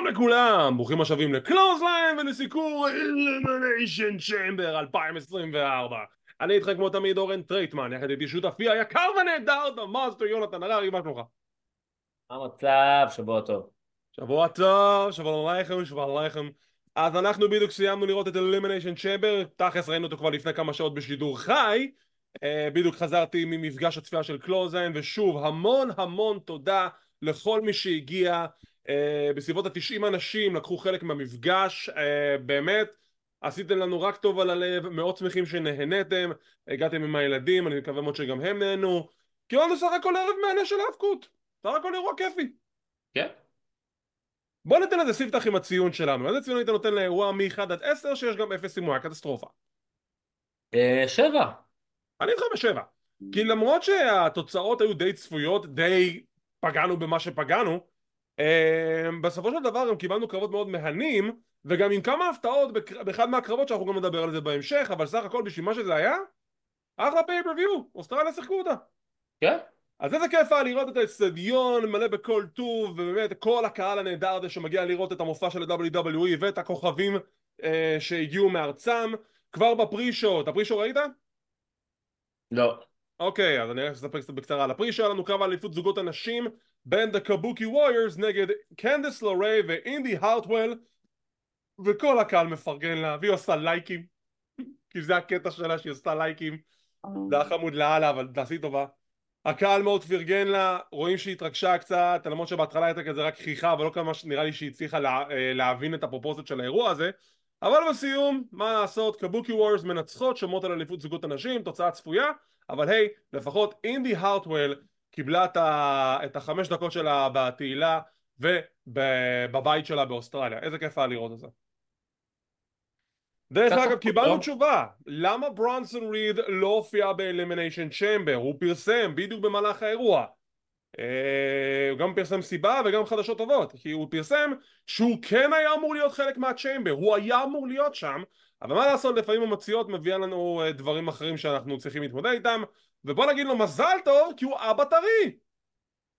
שלום לכולם, ברוכים השבים ל Clothesline ולסיקור Elimination Chamber 2024 אני איתכם כמו תמיד אורן טרייטמן, יחד איתי שותפי היקר ונהדר, המאסטר יונתן הררי, מה שלומך? מה המצב? שבוע טוב. שבוע טוב, שבוע לכם, שבוע לכם אז אנחנו בדיוק סיימנו לראות את Elimination Chamber, תכלס ראינו אותו כבר לפני כמה שעות בשידור חי אה, בדיוק חזרתי ממפגש הצפייה של Clothesline ושוב המון המון תודה לכל מי שהגיע בסביבות התשעים אנשים לקחו חלק מהמפגש, uh, באמת עשיתם לנו רק טוב על הלב, מאוד שמחים שנהנתם, הגעתם עם הילדים, אני מקווה מאוד שגם הם נהנו, קיבלנו סך הכל ערב מהנה של האבקות, סך הכל אירוע כיפי. כן. בוא ניתן לזה ספתח עם הציון שלנו, איזה ציון היית נותן לאירוע מ-1 עד 10 שיש גם 0 אם הוא היה קטסטרופה? Uh, שבע. אני איתך בשבע, כי למרות שהתוצאות היו די צפויות, די פגענו במה שפגענו בסופו של דבר גם קיבלנו קרבות מאוד מהנים וגם עם כמה הפתעות באחד מהקרבות שאנחנו גם נדבר על זה בהמשך אבל סך הכל בשביל מה שזה היה אחלה פייפריוויו, אוסטרליה שיחקו אותה. כן. אז איזה כיף היה לראות את האצטדיון מלא בכל טוב ובאמת כל הקהל הנהדר הזה שמגיע לראות את המופע של ה-WWE ואת הכוכבים אה, שהגיעו מארצם כבר בפרי-שואו, את הפרי-שואו ראית? לא. אוקיי אז אני רק אספר קצת בקצרה על הפרי-שואו. היה לנו קרב אליפות זוגות הנשים בין The Kabuki Warriors נגד קנדס לוריי ואינדי הארטוול וכל הקהל מפרגן לה והיא עושה לייקים. כי זה הקטע שלה שהיא עושה לייקים. זה היה חמוד לאללה אבל תעשי טובה. הקהל מאוד פרגן לה רואים שהיא התרגשה קצת למרות שבהתחלה הייתה כזה רק כריכה אבל לא כמה שנראה לי שהיא הצליחה לה, אה, להבין את הפרופורציות של האירוע הזה. אבל בסיום מה לעשות קבוקי וורס מנצחות שומעות על אליפות זוגות הנשים תוצאה צפויה. אבל היי לפחות אינדי הארטוול קיבלה את, ה, את החמש דקות שלה בתהילה ובבית שלה באוסטרליה. איזה כיף היה לראות את זה. דרך אגב קיבלנו תשובה. למה ברונסון ריד לא הופיע באלימיניישן צ'מבר הוא פרסם בדיוק במהלך האירוע. אה, הוא גם פרסם סיבה וגם חדשות טובות. כי הוא פרסם שהוא כן היה אמור להיות חלק מהצ'מבר הוא היה אמור להיות שם אבל מה לעשות לפעמים המציאות מביאה לנו אה, דברים אחרים שאנחנו צריכים להתמודד איתם ובוא נגיד לו מזל טוב כי הוא אבא טרי.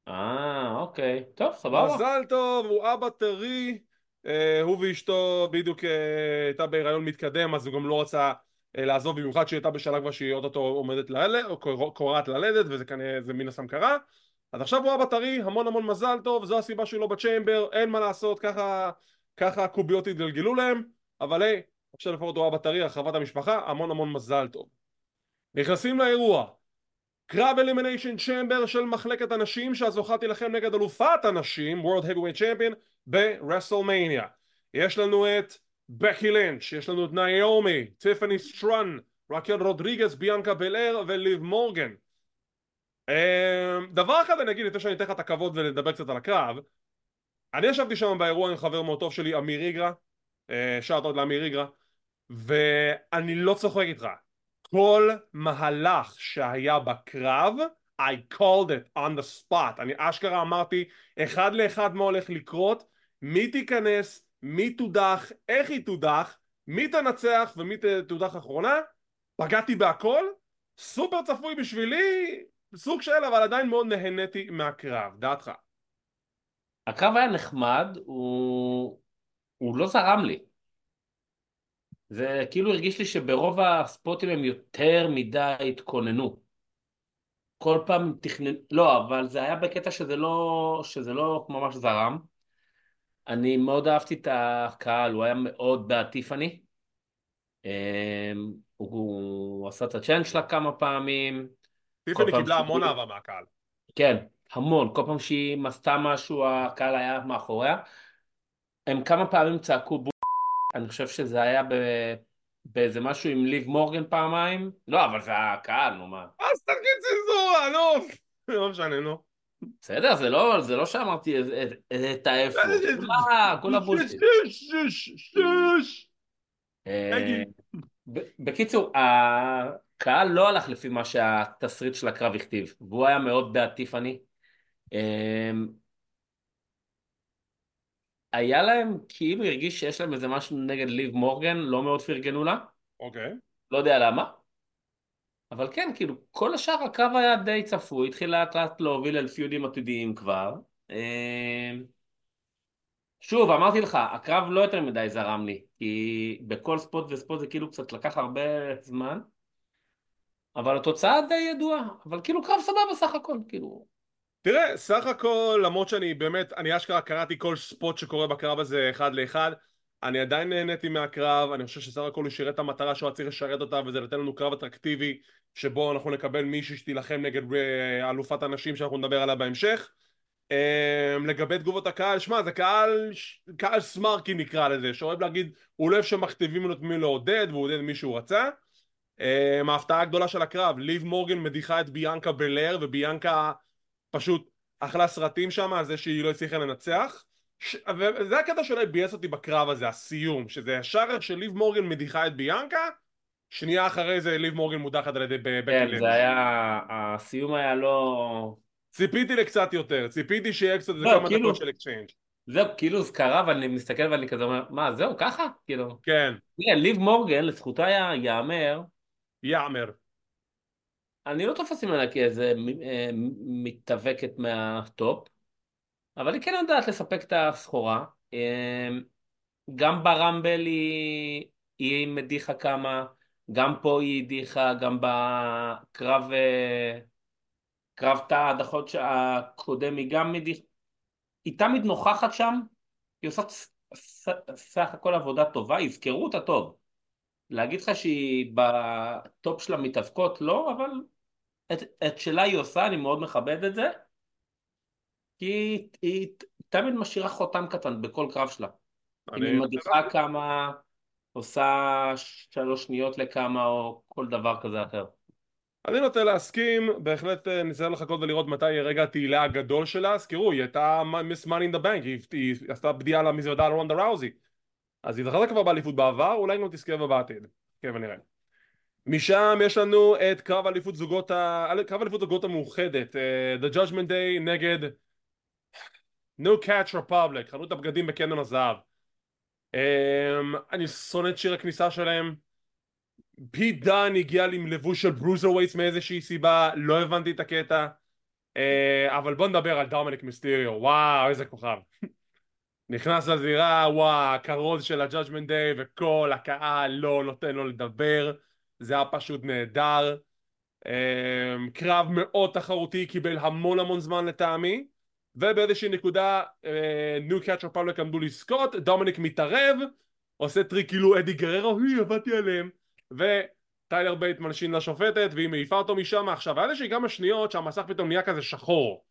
אה אוקיי. טוב סבבה. מזל טוב הוא אבא טרי אה, הוא ואשתו בדיוק אה, הייתה בהיריון מתקדם אז הוא גם לא רצה אה, לעזוב במיוחד שהיא הייתה בשלב כבר שהיא אוטוטו עומדת ללדת או קורעת ללדת וזה כנראה זה מן הסתם קרה. אז עכשיו הוא אבא טרי המון המון מזל טוב זו הסיבה שהוא לא ב Chamber אין מה לעשות ככה ככה הקוביות התגלגלו להם. אבל היי עכשיו לפחות הוא אבא טרי הרחבת המשפחה המון המון מזל טוב. נכנסים לאירוע קרב Elimination Chamber של מחלקת הנשים שהזוכה תילחם נגד אלופת הנשים World Heavyweight Champion ברסלמניה יש לנו את בקי לינץ', יש לנו את ניומי, טיפני סטרטון, רקל רודריגס, ביאנקה בלר וליב מורגן דבר אחד אני אגיד לפני שאני אתן לך את הכבוד ונדבר קצת על הקרב אני ישבתי שם באירוע עם חבר מאוד טוב שלי אמיר איגרא שאט עוד לאמיר איגרא ואני לא צוחק איתך כל מהלך שהיה בקרב I called it on the spot. אני אשכרה אמרתי אחד לאחד מה הולך לקרות מי תיכנס, מי תודח, איך היא תודח, מי תנצח ומי תודח אחרונה. פגעתי בהכל סופר צפוי בשבילי סוג של אבל עדיין מאוד נהניתי מהקרב, דעתך? הקרב היה נחמד, הוא, הוא לא זרם לי זה כאילו הרגיש לי שברוב הספוטים הם יותר מדי התכוננו. כל פעם תכנן... לא, אבל זה היה בקטע שזה לא, שזה לא ממש זרם. אני מאוד אהבתי את הקהל, הוא היה מאוד בעד טיפאני. אמ, הוא, הוא עשה את הצ'אנט שלה כמה פעמים. טיפאני קיבלה המון אהבה מהקהל. כן, המון. כל פעם שהיא עשתה משהו, הקהל היה מאחוריה. הם כמה פעמים צעקו אני חושב שזה היה ב... באיזה משהו עם ליב מורגן פעמיים. לא, אבל זה הקהל, נו מה. אז תגיד צנזורה, נו. לא משנה, נו. בסדר, זה לא, זה לא שאמרתי את האיפה. מה, כל הבולשיט. אה, בקיצור, הקהל לא הלך לפי מה שהתסריט של הקרב הכתיב, והוא היה מאוד בעד טיפאני. היה להם, כאילו הרגיש שיש להם איזה משהו נגד ליב מורגן, לא מאוד פרגנו לה. אוקיי. לא יודע למה. אבל כן, כאילו, כל השאר הקרב היה די צפוי, התחיל לאט לאט להוביל אל פיודים עתידיים כבר. אה, שוב, אמרתי לך, הקרב לא יותר מדי זרם לי, כי בכל ספוט וספוט זה כאילו קצת לקח הרבה זמן, אבל התוצאה די ידועה, אבל כאילו קרב סבבה סך הכל, כאילו... תראה, סך הכל, למרות שאני באמת, אני אשכרה קראתי כל ספוט שקורה בקרב הזה אחד לאחד, אני עדיין נהניתי מהקרב, אני חושב שסך הכל הוא שירת את המטרה שהוא היה צריך לשרת אותה, וזה לתת לנו קרב אטרקטיבי, שבו אנחנו נקבל מישהי שתילחם נגד אה, אלופת הנשים שאנחנו נדבר עליה בהמשך. Um, לגבי תגובות הקהל, שמע זה קהל, קהל סמארקי נקרא לזה, שאוהב להגיד, הוא לא אוהב שמכתיבים לו את מי לעודד, והוא עודד מי שהוא רצה. Um, ההפתעה הגדולה של הקרב, ליב מורגן מדיחה את ביאנקה בלר, וביאנקה פשוט אכלה סרטים שם על זה שהיא לא הצליחה לנצח. ש... וזה הקטע שאולי ביאס אותי בקרב הזה, הסיום, שזה ישר שליב מורגן מדיחה את ביאנקה, שנייה אחרי זה ליב מורגן מודחת על ידי בקי כן, זה היה, הסיום היה לא... ציפיתי לקצת יותר, ציפיתי שיהיה קצת לא, כמה כאילו, דקות של exchange. זהו, כאילו זה קרה ואני מסתכל ואני כזה אומר, מה זהו ככה? כאילו. כן. ליב מורגן לזכותה יאמר. יאמר. אני לא תופס ממנה כאיזה אה, מתאבקת מה top, אבל היא כן יודעת לספק את הסחורה. אה, גם ב Rumble היא, היא מדיחה כמה, גם פה היא הדיחה, גם בקרב אה, קרב תא ההדחות הקודם היא גם מדיחה, היא תמיד נוכחת שם, היא עושה סך הכל עבודה טובה, יזכרו אותה טוב. להגיד לך שהיא בטופ של המתאבקות לא, אבל את, את שלה היא עושה, אני מאוד מכבד את זה, כי היא, היא תמיד משאירה חותם קטן בכל קרב שלה. היא מדיחה כמה, עושה שלוש שניות לכמה או כל דבר כזה אחר. אני נוטה להסכים, בהחלט אה, ניסיון לחכות ולראות מתי יהיה רגע התהילה הגדול שלה, הזכירו, היא הייתה מיס מאני אין דה בנק, היא עשתה בדיעה למזוודה על רונדה ראוזי אז היא זכרת כבר באליפות בעבר, אולי גם תזכה בה בעתיד, כן ונראה משם יש לנו את קרב אליפות זוגות, ה... קרב אליפות זוגות המאוחדת, uh, The Judgment Day נגד No Catch Republic, חנות הבגדים בקנון הזהב. Um, אני שונא את שיר הכניסה שלהם. פיט דן הגיע עם לבוש של Bruiserweight מאיזושהי סיבה, לא הבנתי את הקטע. אה, אבל בוא נדבר על דומניק מיסטריו, וואו איזה כוכב. נכנס לזירה, וואו, הכרוז של ה-Judgment Day וכל הקהל לא נותן לו לדבר. זה היה פשוט נהדר. אמ, קרב מאוד תחרותי, קיבל המון המון זמן לטעמי. ובאיזושהי נקודה New Catch Republic עמדו לזכות, דומיניק מתערב, עושה טריק כאילו אדי גררו, היי עבדתי עליהם. וטיילר בייט מלשין לשופטת והיא מעיפה אותו משם. עכשיו היה איזושהי כמה שניות שהמסך פתאום נהיה כזה שחור.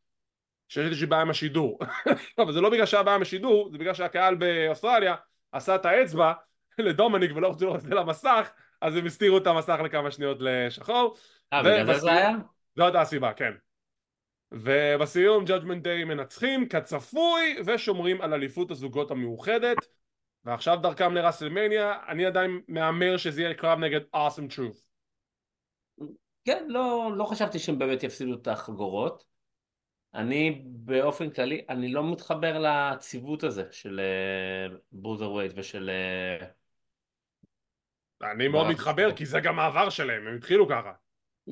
שיש איזושהי בעיה עם השידור. אבל זה לא בגלל שהיה בעיה עם השידור, זה בגלל שהקהל באוסטרליה עשה את האצבע לדומיניק ולא רצו לראות את זה למסך אז הם הסתירו את המסך לכמה שניות לשחור. אה, בגלל זה זה היה? זו הייתה הסיבה, כן. ובסיום Judgment Day מנצחים כצפוי ושומרים על אליפות הזוגות המאוחדת ועכשיו דרכם לראסלמניה אני עדיין מהמר שזה יהיה קרב נגד awesome truth כן, לא, לא חשבתי שהם באמת יפסידו את החגורות אני באופן כללי, אני לא מתחבר לציוות הזה של ברוזר uh, ווייט ושל uh, אני מאוד מתחבר כי זה גם העבר שלהם, הם התחילו ככה.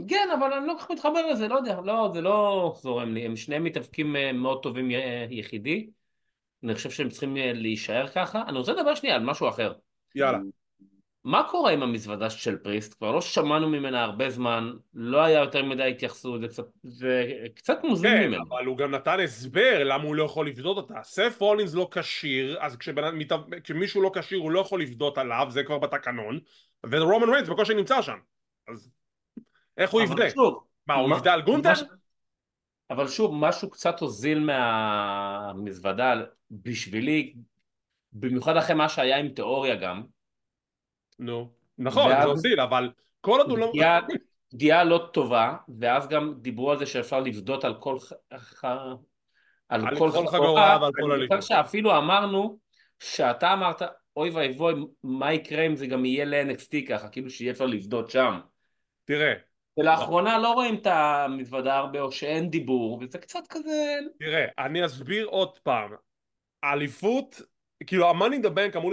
כן, אבל אני לא כל כך מתחבר לזה, לא יודע, לא, זה לא זורם לי, הם שניהם מתאבקים אה, מאוד טובים יחידי, אני חושב שהם צריכים אה, להישאר ככה. אני רוצה לדבר שנייה על משהו אחר. יאללה. מה קורה עם המזוודה של פריסט? כבר לא שמענו ממנה הרבה זמן, לא היה יותר מדי התייחסות, זה קצת, זה קצת מוזמן כן, ממנו. כן, אבל הוא גם נתן הסבר למה הוא לא יכול לבדות אותה. סף רולינס לא כשיר, אז כשבנ... כשמישהו לא כשיר הוא לא יכול לבדות עליו, זה כבר בתקנון, ורומן ריינס בקושי נמצא שם. אז איך הוא יבדה? מה, הוא יבדה על גונטר? מש... אבל שוב, משהו קצת הוזיל מהמזוודה בשבילי, במיוחד אחרי מה שהיה עם תיאוריה גם, נו, נכון, זה הוזיל, אבל כל עוד הוא לא... פגיעה לא טובה, ואז גם דיברו על זה שאפשר לבדות על כל... על, על כל חגורה ועל כל הליכוד. אני חושב שאפילו אמרנו, שאתה אמרת, אוי ואבוי, מה יקרה אם זה גם יהיה ל-NXT ככה, כאילו שיהיה אפשר לבדות שם. תראה. ולאחרונה לא רואים את המתוודה הרבה, או שאין דיבור, וזה קצת כזה... תראה, אני אסביר עוד פעם. האליפות כאילו ה-Money in the Bank אמור,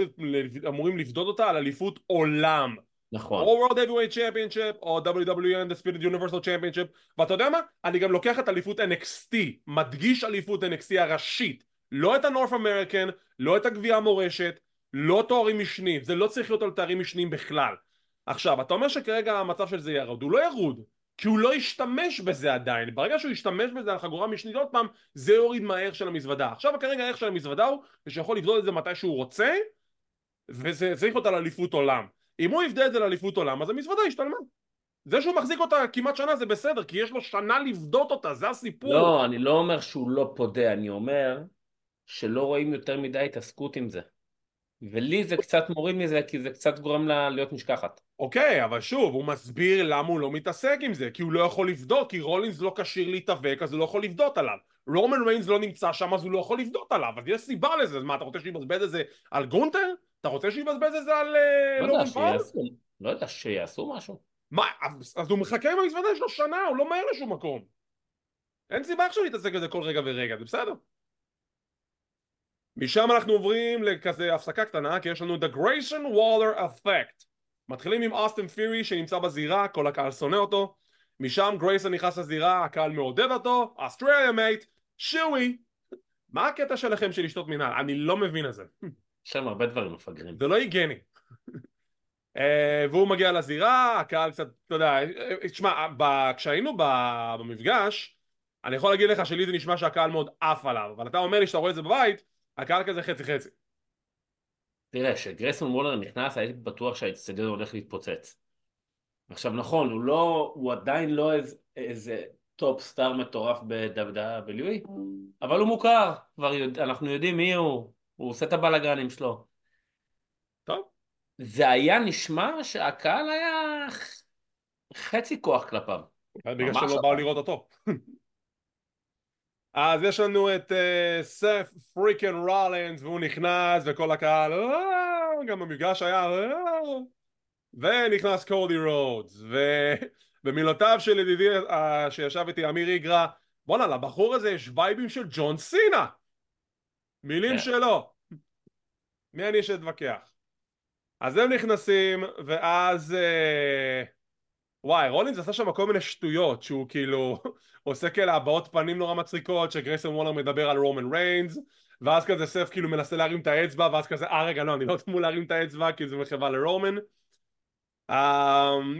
אמורים לפדות אותה על אליפות עולם. נכון. או World Heavyweight Championship או WWE Undisputed Universal Championship. ואתה יודע מה? אני גם לוקח את אליפות NXT מדגיש אליפות NXT הראשית. לא את הנורף אמריקן, לא את הגביע המורשת, לא תוארים משניים, זה לא צריך להיות על תארים משניים בכלל. עכשיו, אתה אומר שכרגע המצב של זה ירוד, הוא לא ירוד, כי הוא לא ישתמש בזה עדיין, ברגע שהוא ישתמש בזה על חגורה משנית עוד פעם, זה יוריד מהערך של המזוודה. עכשיו כרגע הערך של המזוודה הוא שיכול לבדול את זה מתי שהוא רוצה, וזה צריך להיות על אליפות עולם. אם הוא יבדה את זה לאליפות עולם, אז המזוודה השתלמה. זה שהוא מחזיק אותה כמעט שנה זה בסדר, כי יש לו שנה לבדות אותה, זה הסיפור. לא, אני לא אומר שהוא לא פודה, אני אומר שלא רואים יותר מדי התעסקות עם זה. ולי זה קצת מוריד מזה, כי זה קצת גורם לה להיות נשכחת. אוקיי, אבל שוב, הוא מסביר למה הוא לא מתעסק עם זה, כי הוא לא יכול לבדות, כי רולינס לא כשיר להתאבק, אז הוא לא יכול לבדות עליו. רומן ריינס לא נמצא שם, אז הוא לא יכול לבדות עליו, אז יש סיבה לזה, אז מה, אתה רוצה שיבזבז את זה על גונטר? אתה רוצה שיבזבז את זה על לא יודע, שיעשו, לא יודע, שיעשו משהו. מה, אז, אז הוא מחכה עם המזוודה, יש לו שנה, הוא לא מהר לשום מקום. אין סיבה עכשיו להתעסק בזה כל רגע ורגע, זה בסדר. משם אנחנו עוברים לכזה הפסקה קטנה, כי יש לנו The Grayson Waller Effect. מתחילים עם אוסטן פירי שנמצא בזירה, כל הקהל שונא אותו. משם גרייסון נכנס לזירה, הקהל מעודד אותו, אסטרליה מייט, שוי. מה הקטע שלכם של לשתות מנהל? אני לא מבין את זה. יש שם הרבה דברים מפגרים. זה לא היגייני. אה, והוא מגיע לזירה, הקהל קצת, אתה יודע, תשמע, כשהיינו במפגש, אני יכול להגיד לך שלי זה נשמע שהקהל מאוד עף עליו, אבל אתה אומר לי שאתה רואה את זה בבית, הקהל כזה חצי חצי. תראה, כשגרייסון וולר נכנס הייתי בטוח שהאצטדיון הולך להתפוצץ. עכשיו נכון, הוא לא, הוא עדיין לא איזה, איזה top star מטורף ב-WWE, אבל הוא מוכר, כבר יודע, אנחנו יודעים מי הוא, הוא עושה את הבלאגנים שלו. טוב. זה היה נשמע שהקהל היה חצי כוח כלפיו. בגלל שלא באו לראות אותו. אז יש לנו את סף פריקן רולנס והוא נכנס וכל הקהל אה", גם במפגש היה אה", ונכנס קודי רודס ובמילותיו של ידידי אה, שישב איתי אמיר איגרא בואנה לבחור הזה יש וייבים של ג'ון סינה מילים. כן. שלו מי אני שאתווכח אז הם נכנסים ואז וואי רולינס עשה שם כל מיני שטויות שהוא כאילו עושה כאלה הבעות פנים נורא מצחיקות שגרייסון וולר מדבר על רומן ריינס ואז כזה סף כאילו מנסה להרים את האצבע ואז כזה אה רגע לא אני לא אמור להרים את האצבע כי זה מחווה לרומן. אה,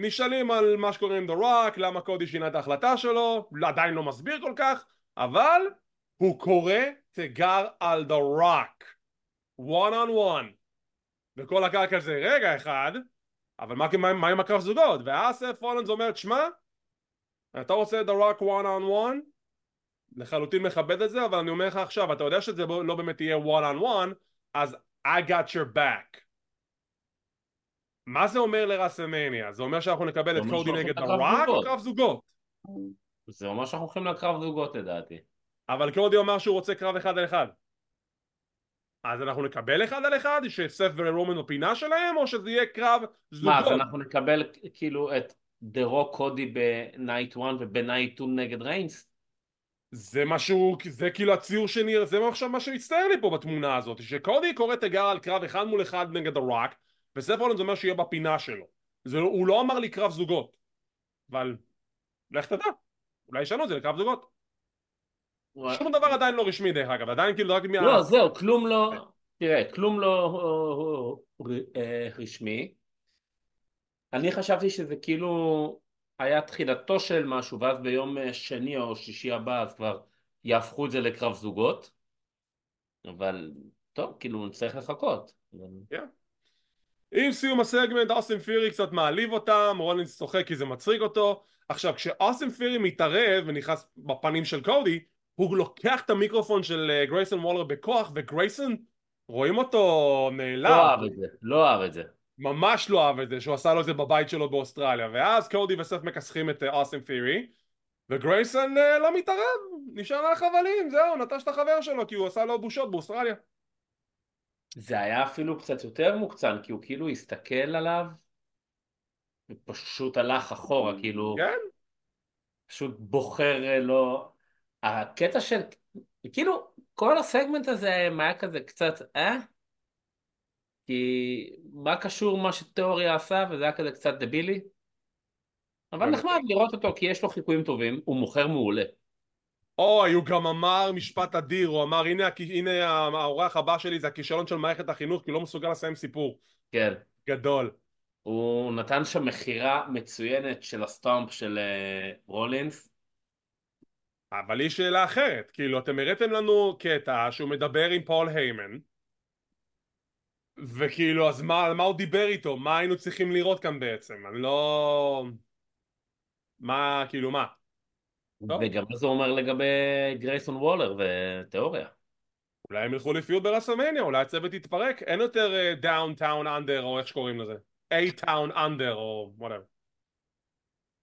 נשאלים על מה שקורה עם דה רוק למה קודי שינה את ההחלטה שלו עדיין לא מסביר כל כך אבל הוא קורא תיגר על דה רוק one on one. וכל הקהל כזה רגע אחד אבל מה, מה, מה עם הקרב זוגות ואז סף רולנס אומר תשמע אתה רוצה את הרוק one on one? לחלוטין מכבד את זה, אבל אני אומר לך עכשיו, אתה יודע שזה לא באמת יהיה one on one, אז I got your back. מה זה אומר לרסמניה? זה אומר שאנחנו נקבל את קודי נגד הרוק או קרב זוגות? זה אומר שאנחנו הולכים לקרב זוגות לדעתי. אבל קודי אמר שהוא רוצה קרב אחד על אחד. אז אנחנו נקבל אחד על אחד שסף ורומן בפינה שלהם או שזה יהיה קרב זוגות? מה אז אנחנו נקבל כאילו את דה רוק קודי ב night 1 וב night 2 נגד ריינס? זה משהו, זה כאילו הציור שנראה, זה עכשיו מה שמצטער לי פה בתמונה הזאת, שקודי קורא תיגר על קרב אחד מול אחד נגד הרוק, וסף רולינס אומר שיהיה בפינה שלו. זה, הוא לא אמר לי קרב זוגות, אבל לך תדע, אולי ישנו את זה לקרב זוגות. שום דבר עדיין לא רשמי דרך אגב, עדיין כאילו רק מה... לא, זהו, כלום לא, תראה, כלום לא אה, רשמי. אני חשבתי שזה כאילו היה תחילתו של משהו ואז ביום שני או שישי הבא אז כבר יהפכו את זה לקרב זוגות אבל טוב כאילו נצטרך לחכות yeah. עם סיום הסגמנט אוסטין פירי קצת מעליב אותם רולינס צוחק כי זה מצחיק אותו עכשיו כשאוסטין פירי מתערב ונכנס בפנים של קודי הוא לוקח את המיקרופון של גרייסון וולר בכוח וגרייסון רואים אותו נעלם. לא אהב את זה לא אהב את זה. ממש לא אהב את זה שהוא עשה לו את זה בבית שלו באוסטרליה. ואז קודי וסף מכסחים את אוסם פירי וגרייסון uh, לא מתערב נשאר על החבלים זהו נטש את החבר שלו כי הוא עשה לו בושות באוסטרליה. זה היה אפילו קצת יותר מוקצן כי הוא כאילו הסתכל עליו ופשוט הלך אחורה כאילו כן. פשוט בוחר לו הקטע של כאילו כל הסגמנט הזה היה כזה קצת אה כי מה קשור מה שתיאוריה עשה וזה היה כזה קצת דבילי אבל נחמד לראות אותו כי יש לו חיקויים טובים, הוא מוכר מעולה אוי, הוא גם אמר משפט אדיר, הוא אמר הנה, הנה האורח הבא שלי זה הכישלון של מערכת החינוך כי הוא לא מסוגל לסיים סיפור. כן. גדול. הוא נתן שם מכירה מצוינת של ה stomp של אה, רולינס. אבל לי שאלה אחרת, כאילו אתם הראיתם לנו קטע שהוא מדבר עם פול היימן וכאילו אז מה, מה הוא דיבר איתו? מה היינו צריכים לראות כאן בעצם? אני לא... מה, כאילו מה? וגם מה זה אומר לגבי גרייסון וולר ותיאורי. אולי הם ילכו ל feud ברסלמניה, אולי הצוות יתפרק, אין יותר Downtown Under או איך שקוראים לזה, A-Town Under או whatever.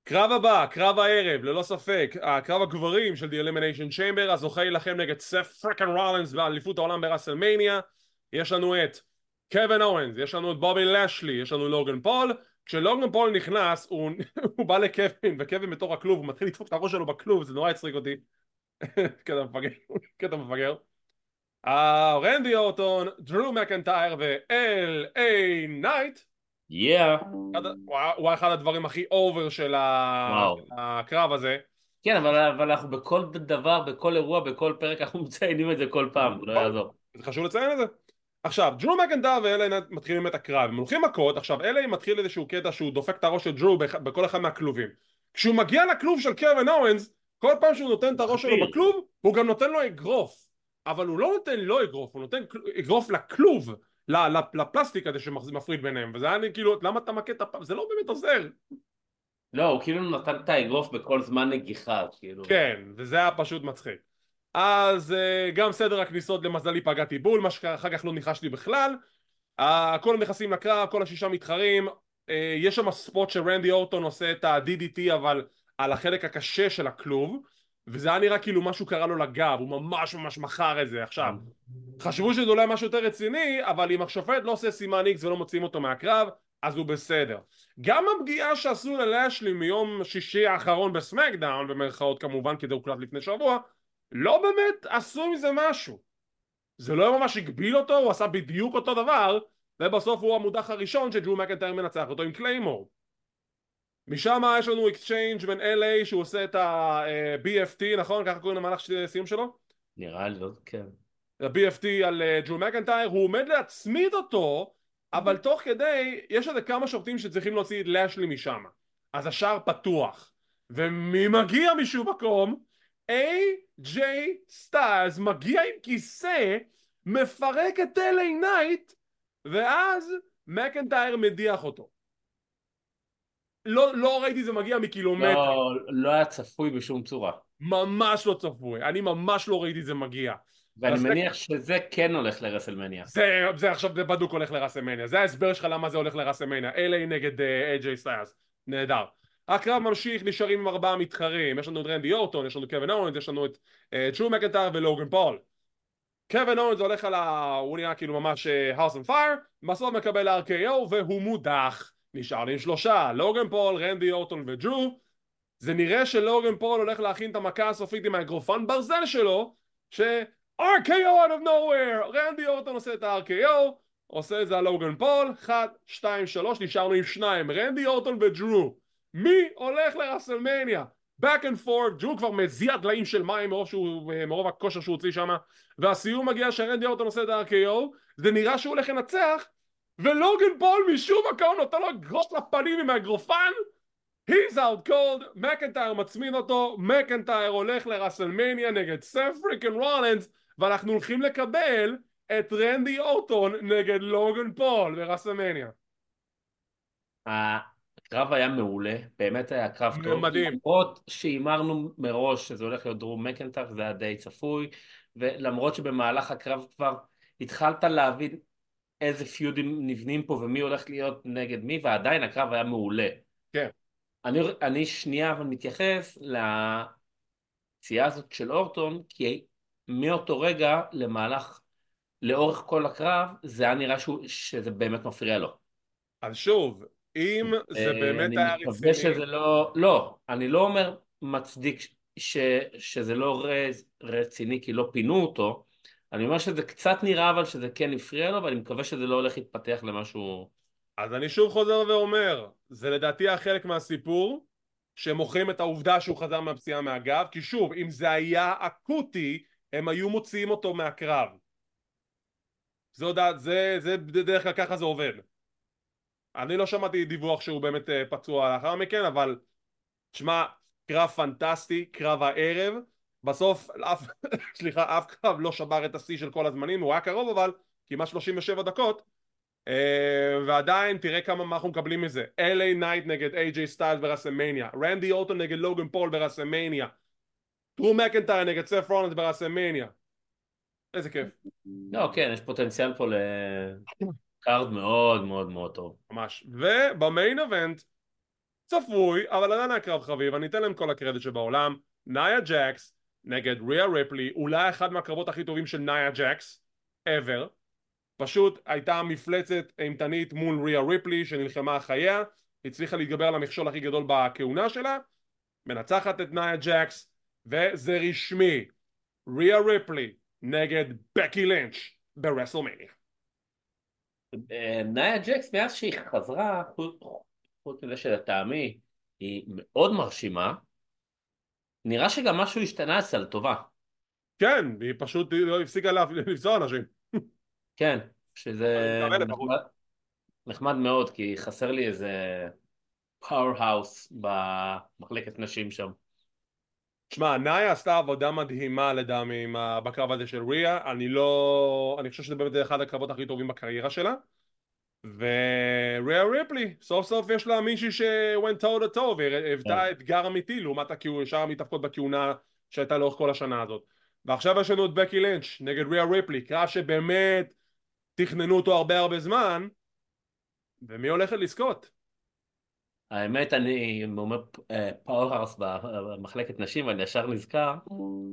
קרב הבא, קרב הערב, ללא ספק, הקרב הגברים של The Elimination Chamber, הזוכה יילחם נגד סף freakin' רולינס באליפות העולם ברסלמניה, יש לנו את קווין אוונס, יש לנו את בובי לשלי, יש לנו לוגן פול, כשלוגן פול נכנס הוא, הוא בא לקווין וקווין בתוך הכלוב, הוא מתחיל לדפוק את הראש שלו בכלוב, זה נורא הצחיק אותי, קטע מפגר, קטע מפגר. אה, רנדי אורטון, דרו מקנטייר ו-L.A. נייט ה- הוא היה- אחד הדברים הכי over של הקרב הזה. כן, אבל, אבל אנחנו בכל דבר, בכל אירוע, בכל פרק, אנחנו מציינים את זה כל פעם, לא יעזור. זה חשוב לציין את זה. עכשיו, מקנטייר ו-L.A. נייט מתחילים את הקרב. הם הולכים מכות, עכשיו L.A. מתחיל איזשהו קטע שהוא דופק את הראש של באח- בכל אחד מהכלובים. כשהוא מגיע לכלוב של קווין אוונס כל פעם שהוא נותן את הראש שלו. בכלוב הוא גם נותן לו אגרוף. אבל הוא לא נותן לו אגרוף, הוא נותן אגרוף לכלוב לפלסטיק הזה שמפריד ביניהם וזה היה כאילו למה אתה מכה את הפ... זה לא באמת עוזר. לא, הוא כאילו נתן את האגרוף בכל זמן נגיחה, כאילו. כן וזה היה פשוט מצחיק. אז אה, גם סדר הכניסות למזלי פגעתי בול מה שאחר כך לא ניחשתי בכלל. כל נכנסים לקרב כל השישה מתחרים אה, יש שם ספוט שרנדי אורטון עושה את ה-DDT אבל על החלק הקשה של הכלוב וזה היה נראה כאילו משהו קרה לו לגב הוא ממש ממש מכר את זה עכשיו. חשבו שזה אולי משהו יותר רציני אבל אם השופט לא עושה סימן איקס ולא מוציאים אותו מהקרב אז הוא בסדר. גם הפגיעה שעשו ללאשלי מיום שישי האחרון בסמקדאון במרכאות כמובן כי זה הוקלט לפני שבוע לא באמת עשו מזה משהו. זה לא ממש הגביל אותו הוא עשה בדיוק אותו דבר ובסוף הוא המודח הראשון שדרו מקנטייר מנצח אותו עם Claymore משם יש לנו exchange בין LA שהוא עושה את ה-BFT נכון? ככה קוראים למהלך סיום שלו? נראה לי, לא, כן. ה-BFT על אה, דרו מקנטייר, הוא עומד להצמיד אותו, אבל תוך כדי, יש איזה כמה שופטים שצריכים להוציא את לאשלי משם. אז השער פתוח. ומי מגיע משום מקום? A.J. סטיילס מגיע עם כיסא, מפרק את LA נייט, ואז מקנטייר מדיח אותו. לא, לא ראיתי זה מגיע מקילומטר. לא, לא היה צפוי בשום צורה. ממש לא צפוי. אני ממש לא ראיתי זה מגיע. ואני אז זה- מניח שזה כן הולך לרסלמניה. זה, זה עכשיו זה בדוק הולך לראסלמניה זה ההסבר שלך למה זה הולך לראסלמניה LA נגד איי-ג'יי סטיילס נהדר הקרב ממשיך נשארים עם ארבעה מתחרים יש לנו את רנדי אורטון יש לנו קווין אוונס יש לנו את דרו מקנטייר ולוגן פול קווין אוונס הולך על ה... הוא נראה כאילו ממש house on fire בסוף מקבל RKO והוא מודח נשאר לי עם שלושה לוגן פול רנדי אורטון ודרו זה נראה שלוגן פול הולך להכין את המכה הסופית עם האגרופן ברזל שלו ש... RKO out of nowhere! רנדי אורטון עושה את ה-RKO עושה את זה על לוגן פול 1, 2, 3 נשארנו עם שניים רנדי אורטון ודרו מי הולך לרסלמניה? back and forth דרו כבר מזיע דליים של מים מרוב, שהוא, מרוב הכושר שהוא הוציא שם והסיום מגיע שרנדי אורטון עושה את ה-RKO זה נראה שהוא הולך לנצח ולוגן פול משום מקום נותן לו גרוס לפנים עם האגרופן He's out cold, מקנטייר מצמין אותו, מקנטייר הולך לרסלמניה נגד סת' freakin' רולינס ואנחנו הולכים לקבל את רנדי אורטון נגד לוגן פול ברסלמניה. הקרב היה מעולה, באמת היה קרב טוב. מדהים. למרות שהימרנו מראש שזה הולך להיות דרום מקנטר, זה היה די צפוי, ולמרות שבמהלך הקרב כבר התחלת להבין איזה פיודים נבנים פה ומי הולך להיות נגד מי, ועדיין הקרב היה מעולה. כן. אני, אני שנייה אבל מתייחס לפציעה הזאת של אורטון, כי מאותו רגע למהלך, לאורך כל הקרב, זה היה נראה שהוא, שזה באמת מפריע לו. אז שוב, אם זה אה, באמת היה אני מקווה רציני, שזה לא... לא, אני לא אומר מצדיק ש, שזה לא רציני כי לא פינו אותו, אני אומר שזה קצת נראה אבל שזה כן הפריע לו, ואני מקווה שזה לא הולך להתפתח למשהו... אז אני שוב חוזר ואומר, זה לדעתי החלק מהסיפור שמוכרים את העובדה שהוא חזר מהפציעה מהגב כי שוב אם זה היה אקוטי הם היו מוציאים אותו מהקרב. זה, הודע, זה, זה בדרך כלל ככה זה עובד. אני לא שמעתי דיווח שהוא באמת אה, פצוע לאחר מכן אבל תשמע קרב פנטסטי קרב הערב בסוף אף, סליחה אף קרב לא שבר את השיא של כל הזמנים הוא היה קרוב אבל כמעט 37 דקות. Uh, ועדיין תראה כמה מה אנחנו מקבלים מזה. LA נייט נגד AJ סטיילס ברסלמניה רנדי אורטון נגד לוגן פול ברסלמניה דרו מקנטייר נגד סת' רולינס ברסלמניה איזה כיף. לא כן יש פוטנציאל פה ל card מאוד מאוד מאוד טוב. ממש. וב main event צפוי אבל עדיין היה קרב חביב אני אתן להם כל הקרדיט שבעולם. נאיה ג'קס נגד ריאה ריפלי אולי אחד מהקרבות הכי טובים של נאיה ג'קס ever. פשוט הייתה מפלצת אימתנית מול ריאה ריפלי שנלחמה חייה הצליחה להתגבר על המכשול הכי גדול בכהונה שלה מנצחת את נאיה ג'קס וזה רשמי. ריאה ריפלי נגד בקי לינץ' ברסלמניה. נאיה ג'קס מאז שהיא חזרה חוץ מזה שלטעמי היא מאוד מרשימה נראה שגם משהו השתנה אצלה לטובה כן, היא פשוט לא הפסיקה לפצוע אנשים. כן, שזה נחמד, נחמד מאוד, כי חסר לי איזה powerhouse במחלקת נשים שם. שמע, נאיה עשתה עבודה מדהימה לטעמי בקרב הזה של ריה, אני לא... אני חושב שזה באמת אחד הקרבות הכי טובים בקריירה שלה וריה ריפלי, סוף סוף יש לה מישהי שוונט טו טו טו והיוותה אתגר אמיתי לעומת שאר המתאבקות בכהונה שהייתה לאורך כל השנה הזאת. ועכשיו יש לנו את בקי לינץ' נגד ריה ריפלי, קרב שבאמת תכננו אותו הרבה הרבה זמן ומי הולכת לזכות? האמת אני אומר powerhouse במחלקת נשים ואני ישר נזכר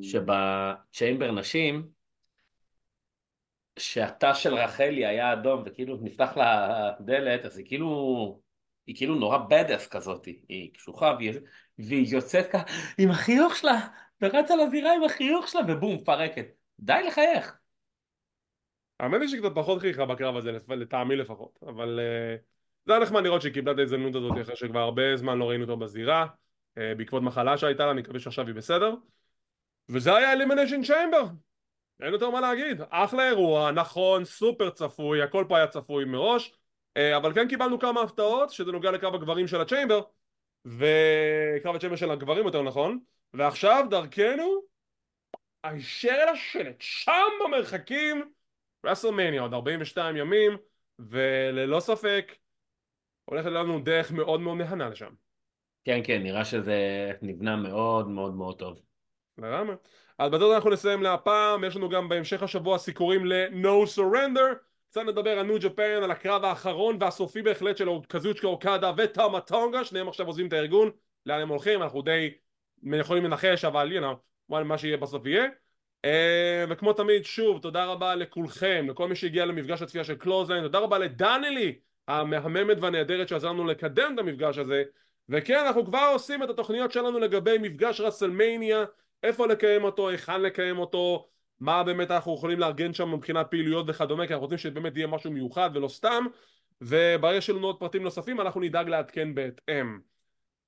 שב chamber נשים שהתא של רחלי היה אדום וכאילו נפתח לה דלת אז היא כאילו היא כאילו נורא badass כזאת היא קשוחה והיא, והיא יוצאת ככה עם החיוך שלה ורצה לזירה עם החיוך שלה ובום מפרקת. די לחייך. האמת היא שהיא קצת פחות חייכה בקרב הזה, לטעמי לפחות, אבל uh, זה היה נחמד לראות שהיא קיבלה את ההזדמנות הזאת אחרי שכבר הרבה זמן לא ראינו אותה בזירה, uh, בעקבות מחלה שהייתה לה, אני מקווה שעכשיו היא בסדר. וזה היה אלימיניישן צ'יימבר, אין יותר מה להגיד, אחלה אירוע, נכון, סופר צפוי, הכל פה היה צפוי מראש, uh, אבל כן קיבלנו כמה הפתעות, שזה נוגע לקרב הגברים של ה chamber, וקרב ה chamber של הגברים יותר נכון, ועכשיו דרכנו הישר אל השלט, שם במרחקים רסלמניה עוד 42 ימים וללא ספק הולכת לנו דרך מאוד מאוד מהנה לשם. כן כן נראה שזה נבנה מאוד מאוד מאוד טוב. למה? אז בזאת אנחנו נסיים להפעם. יש לנו גם בהמשך השבוע סיקורים ל-No Surrender. קצת נדבר על ניו ג'פן על הקרב האחרון והסופי בהחלט של קזוצ'קה אוקדה וטאמה טונגה שניהם עכשיו עוזבים את הארגון לאן הם הולכים אנחנו די יכולים לנחש אבל you know, מה שיהיה בסוף יהיה. אה, וכמו תמיד שוב תודה רבה לכולכם לכל מי שהגיע למפגש הצפייה של קלוזליין. תודה רבה לדנילי המהממת והנהדרת שעזר לנו לקדם את המפגש הזה. וכן אנחנו כבר עושים את התוכניות שלנו לגבי מפגש רסלמניה איפה לקיים אותו, היכן לקיים אותו מה באמת אנחנו יכולים לארגן שם מבחינת פעילויות וכדומה כי אנחנו רוצים שבאמת יהיה משהו מיוחד ולא סתם וברגע שיהיו עוד פרטים נוספים אנחנו נדאג לעדכן בהתאם.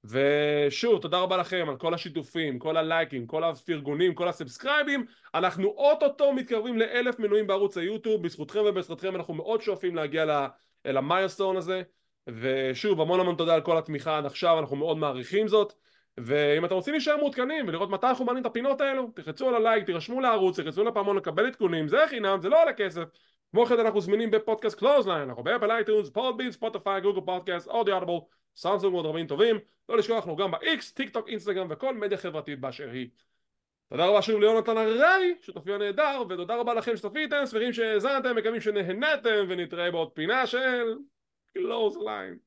ושוב תודה רבה לכם על כל השיתופים, כל הלייקים, כל הפרגונים, כל ה subscribe ים. אנחנו אוטוטו מתקרבים לאלף מנויים בערוץ היוטיוב. בזכותכם ובזכותכם אנחנו מאוד שואפים להגיע אל ה milestone הזה. ושוב המון המון תודה על כל התמיכה עד עכשיו אנחנו מאוד מעריכים זאת ואם אתם רוצים להישאר מעודכנים ולראות מתי אנחנו מעלים את הפינות האלו תלחצו על הלייק, תירשמו לערוץ, תלחצו לפעמון לקבל עדכונים זה חינם, זה לא עולה כסף. כמו כן אנחנו זמינים בפודקאסט קלוזליין אנחנו באפל iTunes, פודביט, ספוטיפיי, גוגל פודקאסט, אודיו סמסונג ועוד רבים טובים. לא לשכוח אנחנו גם ב-X, טיק טוק, אינסטגרם וכל מדיה חברתית באשר היא. תודה רבה שוב ליונתן הררי, שותפי הנהדר ותודה רבה לכם שצפיתם, שמחים שהאזנתם, מקווים שנהנתם ונתראה בעוד פינה של קלוז ליין